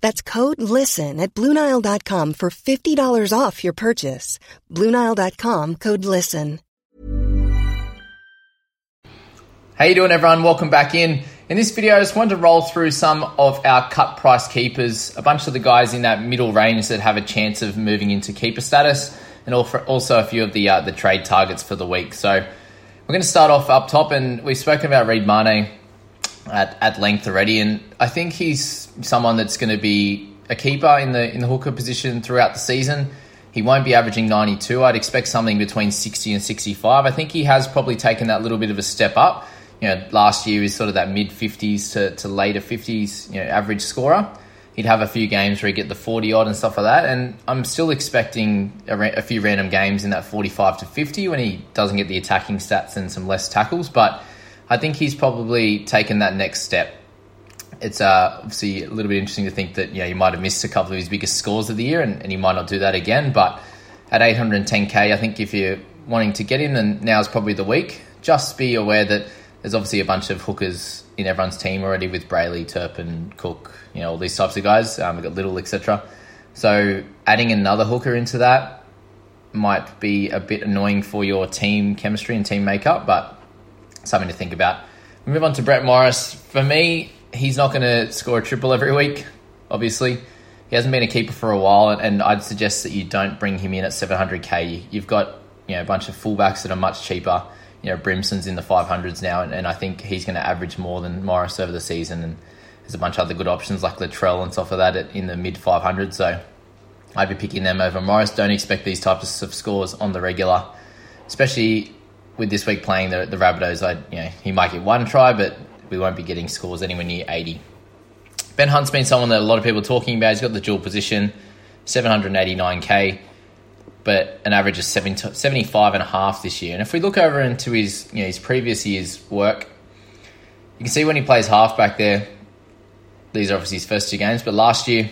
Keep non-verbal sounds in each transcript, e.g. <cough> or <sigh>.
That's code LISTEN at Bluenile.com for $50 off your purchase. Bluenile.com code LISTEN. How you doing everyone? Welcome back in. In this video, I just wanted to roll through some of our cut price keepers, a bunch of the guys in that middle range that have a chance of moving into keeper status, and also a few of the uh, the trade targets for the week. So we're going to start off up top, and we've spoken about Reed Mahoney at, at length already, and I think he's someone that's going to be a keeper in the in the hooker position throughout the season. He won't be averaging 92. I'd expect something between 60 and 65. I think he has probably taken that little bit of a step up you know, last year is sort of that mid 50s to, to later 50s, you know, average scorer. He'd have a few games where he'd get the 40 odd and stuff like that. And I'm still expecting a, a, few random games in that 45 to 50 when he doesn't get the attacking stats and some less tackles. But I think he's probably taken that next step. It's uh, obviously a little bit interesting to think that you know he might have missed a couple of his biggest scores of the year and, and he might not do that again. But at 810k, I think if you're wanting to get in, then is probably the week. Just be aware that there's obviously a bunch of hookers in everyone's team already with Brailey, Turpin, Cook, you know, all these types of guys. Um, we've got Little, etc. So adding another hooker into that might be a bit annoying for your team chemistry and team makeup, but something to think about. We move on to Brett Morris. For me, he's not going to score a triple every week, obviously. He hasn't been a keeper for a while, and I'd suggest that you don't bring him in at 700k. You've got you know a bunch of fullbacks that are much cheaper you know, Brimson's in the 500s now, and, and I think he's going to average more than Morris over the season. And there's a bunch of other good options like Latrell and stuff like that in the mid 500s. So I'd be picking them over Morris. Don't expect these types of scores on the regular, especially with this week playing the, the Rabbitohs. I, you know, he might get one try, but we won't be getting scores anywhere near 80. Ben Hunt's been someone that a lot of people are talking about. He's got the dual position, 789k but an average of 70, 75 and a half this year. And if we look over into his, you know, his previous year's work, you can see when he plays halfback there, these are obviously his first two games, but last year,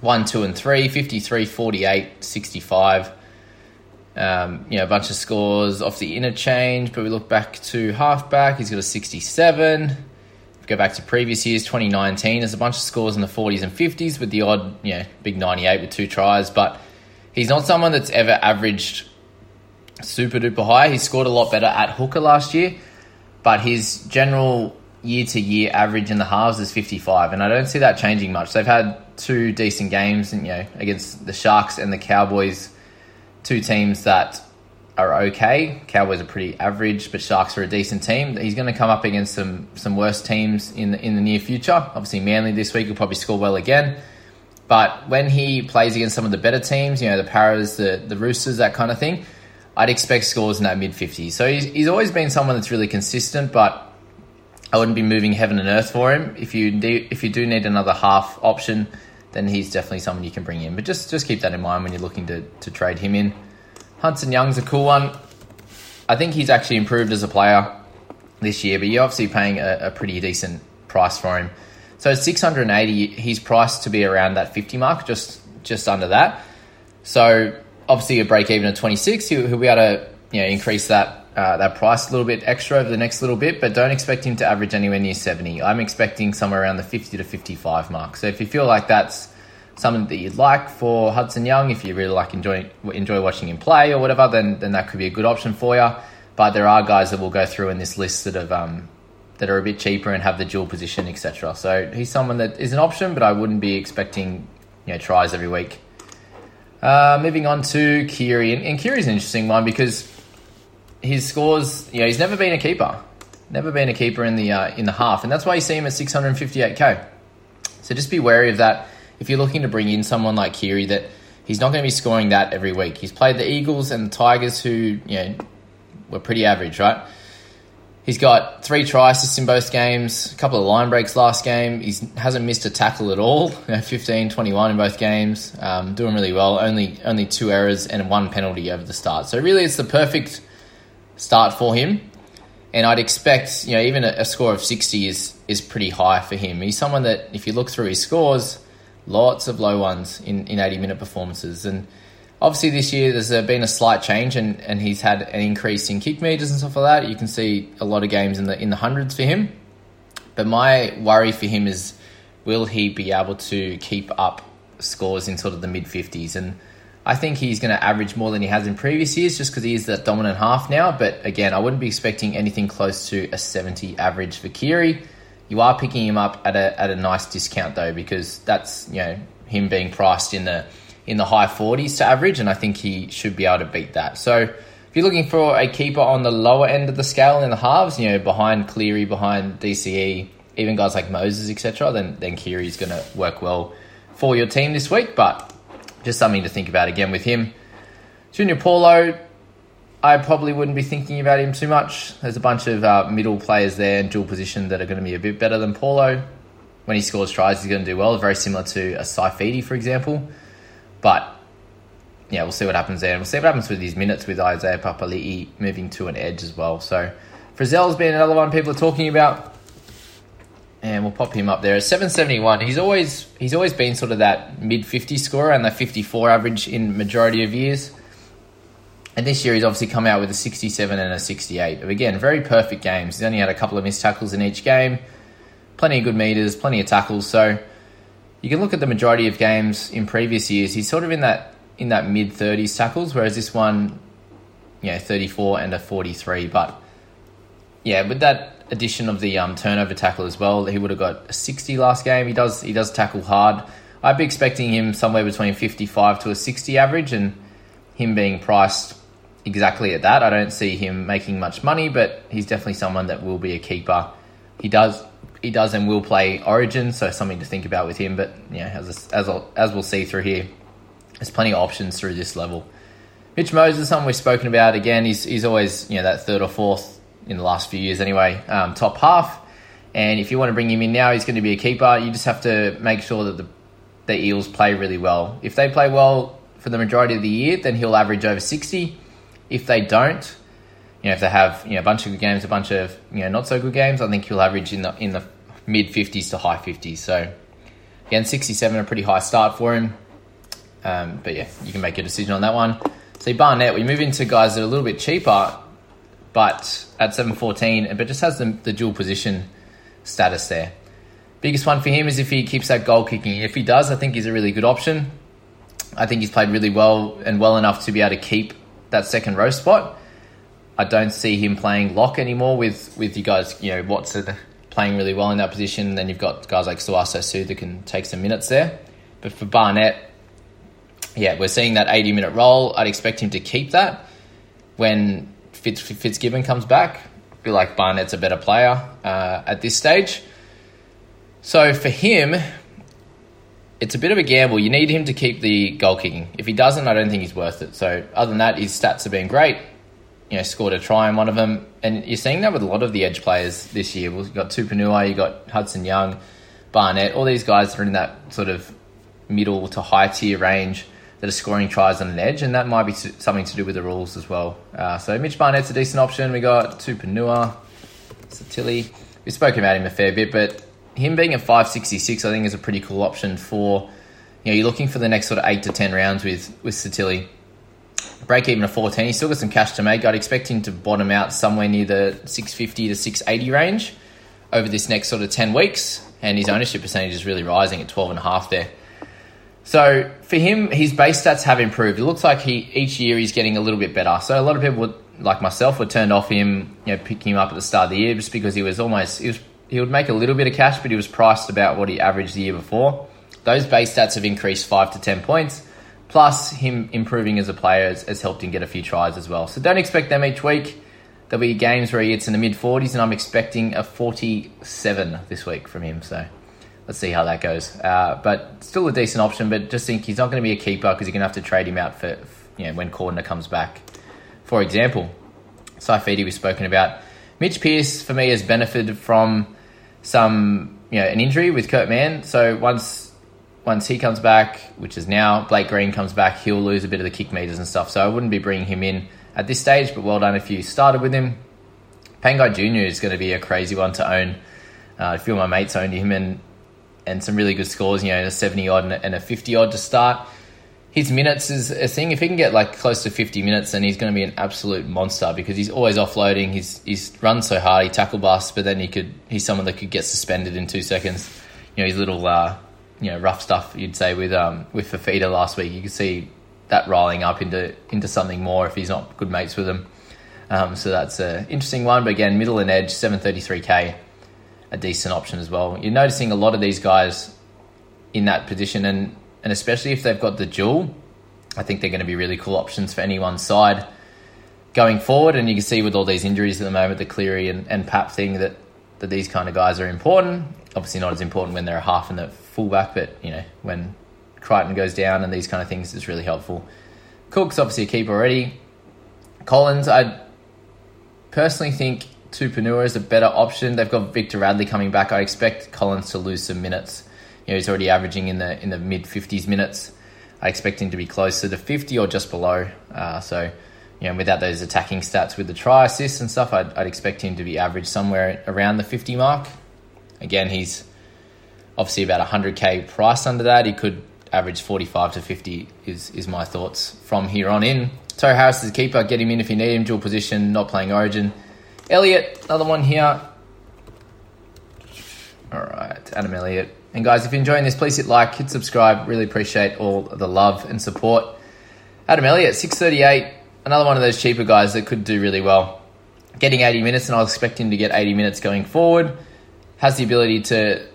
1, 2, and 3, 53, 48, 65. Um, you know, a bunch of scores off the interchange, but we look back to halfback, he's got a 67. Go back to previous years, 2019, there's a bunch of scores in the 40s and 50s with the odd, you know, big 98 with two tries, but He's not someone that's ever averaged super duper high. He scored a lot better at hooker last year, but his general year to year average in the halves is 55, and I don't see that changing much. They've had two decent games, and you know, against the Sharks and the Cowboys, two teams that are okay. Cowboys are pretty average, but Sharks are a decent team. He's going to come up against some some worse teams in the, in the near future. Obviously, Manly this week will probably score well again. But when he plays against some of the better teams, you know, the Paras, the, the Roosters, that kind of thing, I'd expect scores in that mid 50s. So he's, he's always been someone that's really consistent, but I wouldn't be moving heaven and earth for him. If you if you do need another half option, then he's definitely someone you can bring in. But just just keep that in mind when you're looking to, to trade him in. Hudson Young's a cool one. I think he's actually improved as a player this year, but you're obviously paying a, a pretty decent price for him. So 680, he's priced to be around that 50 mark, just just under that. So obviously a break even at 26, he'll, he'll be able to you know increase that uh, that price a little bit extra over the next little bit, but don't expect him to average anywhere near 70. I'm expecting somewhere around the 50 to 55 mark. So if you feel like that's something that you'd like for Hudson Young, if you really like enjoy enjoy watching him play or whatever, then then that could be a good option for you. But there are guys that will go through in this list that have um, that are a bit cheaper and have the dual position, etc. So he's someone that is an option, but I wouldn't be expecting you know tries every week. Uh, moving on to Keary, and, and Keary's an interesting one because his scores, you know, he's never been a keeper, never been a keeper in the uh, in the half, and that's why you see him at 658k. So just be wary of that if you're looking to bring in someone like Keary that he's not going to be scoring that every week. He's played the Eagles and the Tigers, who you know were pretty average, right? He's got three try assists in both games, a couple of line breaks last game. He hasn't missed a tackle at all, <laughs> you know, 15, 21 in both games. Um, doing really well. Only only two errors and one penalty over the start. So really, it's the perfect start for him. And I'd expect, you know, even a, score of 60 is is pretty high for him. He's someone that, if you look through his scores, lots of low ones in, in 80 minute performances. And obviously, this year there's uh, been a slight change, and, and he's had an increase in kick meters and stuff like that. You can see a lot of games in the in the hundreds for him. But my worry for him is, will he be able to keep up scores in sort of the mid 50s? And I think he's going to average more than he has in previous years just because he is that dominant half now. But again, I wouldn't be expecting anything close to a 70 average for Keary. You are picking him up at a, at a nice discount though because that's you know him being priced in the in the high 40s to average, and I think he should be able to beat that. So if you're looking for a keeper on the lower end of the scale in the halves, you know behind Cleary, behind DCE, even guys like Moses, etc., then then Keary's going to work well for your team this week. But just something to think about again with him. Junior Paulo, I probably wouldn't be thinking about him too much. There's a bunch of uh, middle players there in dual position that are going to be a bit better than Paulo. When he scores tries, he's going to do well, very similar to a Saifiti, for example. But yeah, we'll see what happens there. And we'll see what happens with these minutes with Isaiah Papali'i moving to an edge as well. So Frizell's been another one people are talking about and we'll pop him up there at 771. He's always he's always been sort of that mid 50 scorer and the 54 average in majority of years. And this year he's obviously come out with a 67 and a 68. Again, very perfect games. He's only had a couple of missed tackles in each game, plenty of good meters, plenty of tackles. So you can look at the majority of games in previous years. He's sort of in that in that mid 30s tackles, whereas this one, you know, 34 and a 43. But yeah, with that addition of the um, turnover tackle as well. He would have got a 60 last game. He does he does tackle hard. I'd be expecting him somewhere between 55 to a 60 average, and him being priced exactly at that. I don't see him making much money, but he's definitely someone that will be a keeper. He does he does and will play Origin, so something to think about with him. But yeah, as as as we'll see through here, there's plenty of options through this level. Mitch Moses, someone we've spoken about again. He's he's always you know that third or fourth in the last few years anyway, um, top half. And if you want to bring him in now, he's going to be a keeper. You just have to make sure that the, the Eels play really well. If they play well for the majority of the year, then he'll average over 60. If they don't, you know, if they have you know a bunch of good games, a bunch of you know not so good games, I think he'll average in the in the mid 50s to high 50s. So again, 67 a pretty high start for him. Um, but yeah, you can make your decision on that one. So Barnett, we move into guys that are a little bit cheaper but at 714, but just has the, the dual position status there. Biggest one for him is if he keeps that goal kicking. If he does, I think he's a really good option. I think he's played really well and well enough to be able to keep that second row spot. I don't see him playing lock anymore with, with you guys, you know, Watson playing really well in that position. Then you've got guys like Sauaso Sue that can take some minutes there. But for Barnett, yeah, we're seeing that 80 minute role. I'd expect him to keep that when Fitz, Fitzgibbon comes back, feel like Barnett's a better player uh, at this stage. So for him, it's a bit of a gamble. You need him to keep the goal kicking. If he doesn't, I don't think he's worth it. So other than that, his stats have been great. You know, scored a try in one of them, and you're seeing that with a lot of the edge players this year. We've got Tupouniua, you got Hudson Young, Barnett, all these guys are in that sort of middle to high tier range that are scoring tries on an edge, and that might be something to do with the rules as well. Uh, so Mitch Barnett's a decent option. We got Tupouniua, Sitili. We've spoken about him a fair bit, but him being at 566, I think is a pretty cool option for, you know, you're looking for the next sort of 8 to 10 rounds with, with Sitili. Break even of 14, he's still got some cash to make. I'd expect him to bottom out somewhere near the 650 to 680 range over this next sort of 10 weeks, and his ownership percentage is really rising at 12.5 there. So for him, his base stats have improved. It looks like he each year he's getting a little bit better. So a lot of people would, like myself were turned off him, you know, picking him up at the start of the year just because he was almost he was he would make a little bit of cash, but he was priced about what he averaged the year before. Those base stats have increased five to ten points. Plus, him improving as a player has, has helped him get a few tries as well. So don't expect them each week. There'll be games where he gets in the mid 40s, and I'm expecting a 47 this week from him. So let's see how that goes. Uh, but still a decent option, but just think he's not going to be a keeper because you're going to have to trade him out for, you know, when Cordner comes back. For example, Saifiti we've spoken about. Mitch Pearce, for me, has benefited from some, you know, an injury with Kurt Mann. So once once he comes back, which is now, Blake Green comes back, he'll lose a bit of the kick meters and stuff. So I wouldn't be bringing him in at this stage, but well done if you started with him. Pangai Jr. is going to be a crazy one to own. Uh, a few of my mates owned him, and and some really good scores, you know, a 70 odd and a 50 odd to start. His minutes is a thing. If he can get like close to 50 minutes, then he's going to be an absolute monster because he's always offloading. He's he's run so hard, he tackle busts, but then he could he's someone that could get suspended in two seconds. You know, his little uh, you know rough stuff you'd say with um with Fifita last week. You could see that rolling up into into something more if he's not good mates with him. Um, so that's an interesting one. But again, middle and edge, 733k a decent option as well. You're noticing a lot of these guys in that position, and and especially if they've got the dual, I think they're going to be really cool options for anyone's side going forward. And you can see with all these injuries at the moment, the Cleary and, and Pap thing that that these kind of guys are important. Obviously, not as important when they're a half and the fullback, but you know when Crichton goes down and these kind of things is really helpful. Cook's obviously a keeper already. Collins, I personally think Tupouniua is a better option. They've got Victor Radley coming back. I expect Collins to lose some minutes. You know, he's already averaging in the in the mid fifties minutes. I expect him to be closer to fifty or just below. Uh, so, you know, without those attacking stats with the try assists and stuff, I'd, I'd expect him to be average somewhere around the fifty mark. Again, he's obviously about hundred k price under that. He could average forty five to fifty. Is is my thoughts from here on in. Tohu Harris is a keeper. Get him in if you need him. Dual position, not playing Origin. Elliott, another one here. All right, Adam Elliott. And guys, if you're enjoying this, please hit like, hit subscribe. Really appreciate all the love and support. Adam Elliott, 638, another one of those cheaper guys that could do really well. Getting 80 minutes, and I was expecting to get 80 minutes going forward. Has the ability to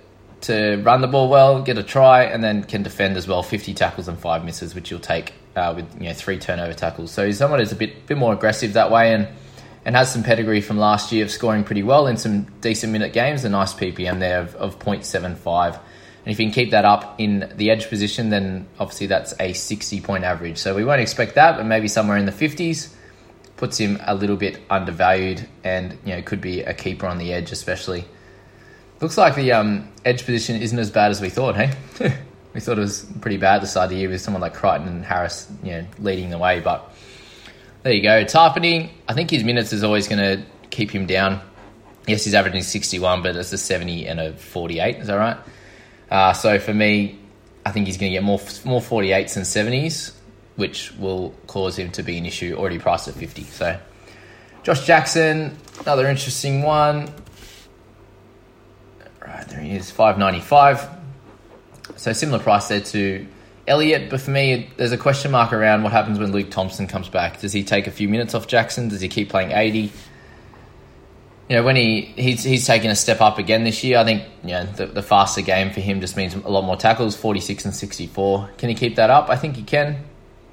to run the ball well, get a try, and then can defend as well. 50 tackles and five misses, which you'll take uh, with you know three turnover tackles. So he's someone who's a bit bit more aggressive that way, and and has some pedigree from last year of scoring pretty well in some decent minute games. A nice PPM there of, of 0.75. And if you can keep that up in the edge position, then obviously that's a 60 point average. So we won't expect that, but maybe somewhere in the 50s puts him a little bit undervalued and you know could be a keeper on the edge, especially. Looks like the um, edge position isn't as bad as we thought, hey? <laughs> we thought it was pretty bad the side of the year with someone like Crichton and Harris, you know, leading the way, but there you go. Tapine, I think his minutes is always going to keep him down. Yes, he's averaging 61, but it's a 70 and a 48. Is that right? Uh, so for me, I think he's going to get more more 48s and 70s, which will cause him to be an issue. Already priced at 50. So Josh Jackson, another interesting one. Right there he is, 595. So similar price there to Elliott, but for me, there's a question mark around what happens when Luke Thompson comes back. Does he take a few minutes off Jackson? Does he keep playing 80? You know, when he he's, he's taken a step up again this year, I think you know, the, the faster game for him just means a lot more tackles, 46 and 64. Can he keep that up? I think he can.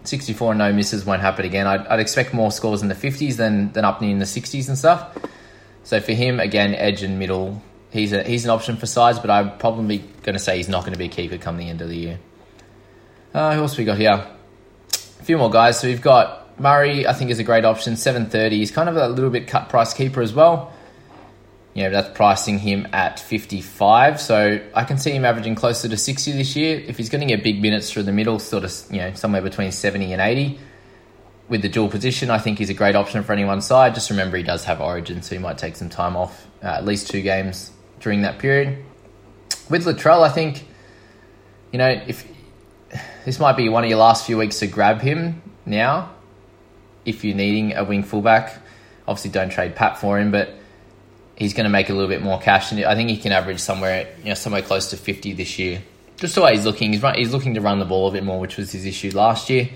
64 and no misses won't happen again. I'd, I'd expect more scores in the 50s than, than up in the 60s and stuff. So for him, again, edge and middle, he's a, he's an option for size, but I'm probably going to say he's not going to be a keeper come the end of the year. Uh, who else we got here? A few more guys. So we've got Murray. I think is a great option. Seven thirty. He's kind of a little bit cut price keeper as well. you know, that's pricing him at 55. So I can see him averaging closer to 60 this year. If he's going to get big minutes through the middle, sort of, you know, somewhere between 70 and 80 with the dual position, I think he's a great option for anyone's side. Just remember he does have origin, so he might take some time off, uh, at least two games during that period. With Latrell, I think, you know, if this might be one of your last few weeks to grab him now, if you're needing a wing fullback. Obviously, don't trade Pat for him, but he's going to make a little bit more cash, and I think he can average somewhere, you know, somewhere close to 50 this year. Just the way he's looking, he's, run, he's looking to run the ball a bit more, which was his issue last year.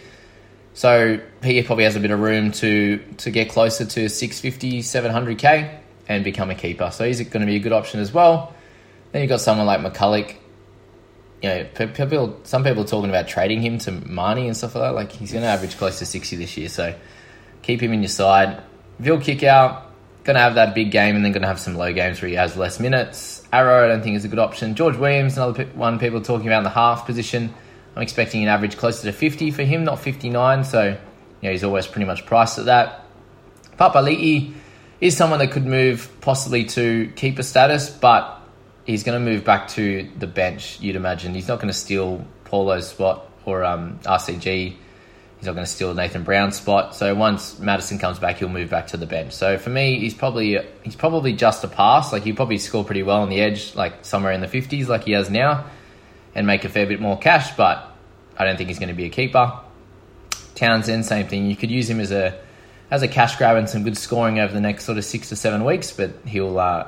So he probably has a bit of room to to get closer to 650, 700k and become a keeper. So he's going to be a good option as well. Then you've got someone like McCulloch. You know, people, some people are talking about trading him to Marnie and stuff like that. Like he's going to average close to 60 this year. So keep him in your side. Veal kick out, going to have that big game and then going to have some low games where he has less minutes. Arrow, I don't think is a good option. George Williams, another one people are talking about in the half position. I'm expecting an average closer to 50 for him, not 59. So, you know, he's always pretty much priced at that. Papali'i is someone that could move possibly to keeper status, but he's going to move back to the bench, you'd imagine. He's not going to steal Paulo's spot or um, RCG He's not going to steal Nathan Brown's spot. So once Madison comes back, he'll move back to the bench. So for me, he's probably he's probably just a pass. Like he probably score pretty well on the edge, like somewhere in the fifties, like he has now, and make a fair bit more cash. But I don't think he's going to be a keeper. Townsend, same thing. You could use him as a as a cash grab and some good scoring over the next sort of six to seven weeks, but he'll uh,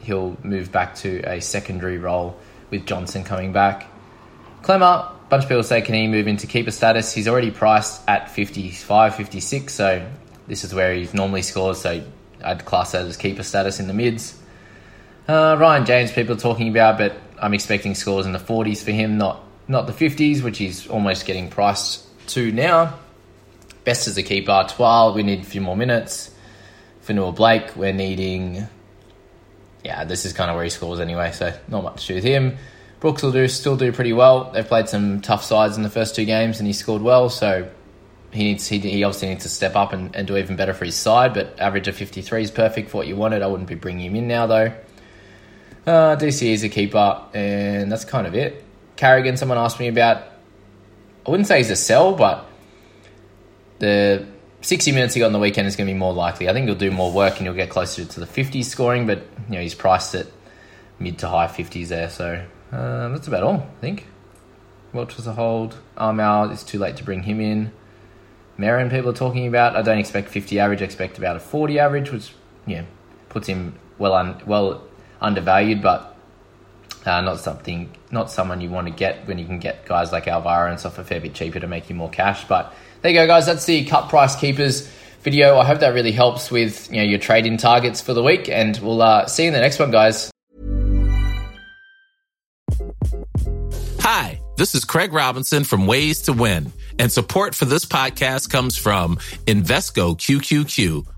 he'll move back to a secondary role with Johnson coming back. Klemmer, bunch of people say, can he move into keeper status? He's already priced at 55, 56, so this is where he normally scores, so I'd class that as keeper status in the mids. Uh, Ryan James, people are talking about, but I'm expecting scores in the 40s for him, not not the 50s, which he's almost getting priced to now. Best as a keeper, Twal, we need a few more minutes. Fonua Blake, we're needing. Yeah, this is kind of where he scores anyway, so not much to do with him. Brooks will do still do pretty well. They've played some tough sides in the first two games, and he scored well. So he needs he, he obviously needs to step up and, and do even better for his side. But average of fifty three is perfect for what you wanted. I wouldn't be bringing him in now though. Uh, DC is a keeper, and that's kind of it. Carrigan, someone asked me about. I wouldn't say he's a sell, but the 60 minutes he got on the weekend is going to be more likely. I think he'll do more work and he'll get closer to the 50s scoring, but you know he's priced at mid to high 50s there, so um, that's about all, I think. Welch was a hold. Armour, it's too late to bring him in. Merrin, people are talking about. I don't expect 50 average, I expect about a 40 average, which yeah, puts him well un, well undervalued, but uh, not something, not someone you want to get when you can get guys like Alvaro and stuff a fair bit cheaper to make you more cash. But there you go, guys. That's the cut price keepers video. I hope that really helps with you know your trading targets for the week, and we'll uh, see you in the next one, guys. Hi, this is Craig Robinson from Ways to Win, and support for this podcast comes from Invesco QQQ,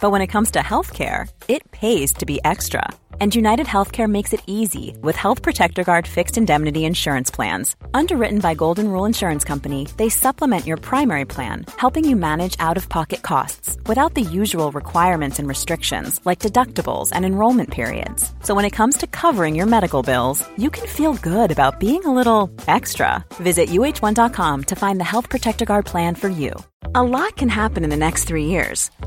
But when it comes to healthcare, it pays to be extra and United Healthcare makes it easy with Health Protector Guard fixed indemnity insurance plans. Underwritten by Golden Rule Insurance Company, they supplement your primary plan, helping you manage out of pocket costs without the usual requirements and restrictions like deductibles and enrollment periods. So when it comes to covering your medical bills, you can feel good about being a little extra. Visit uh1.com to find the Health Protector Guard plan for you. A lot can happen in the next three years.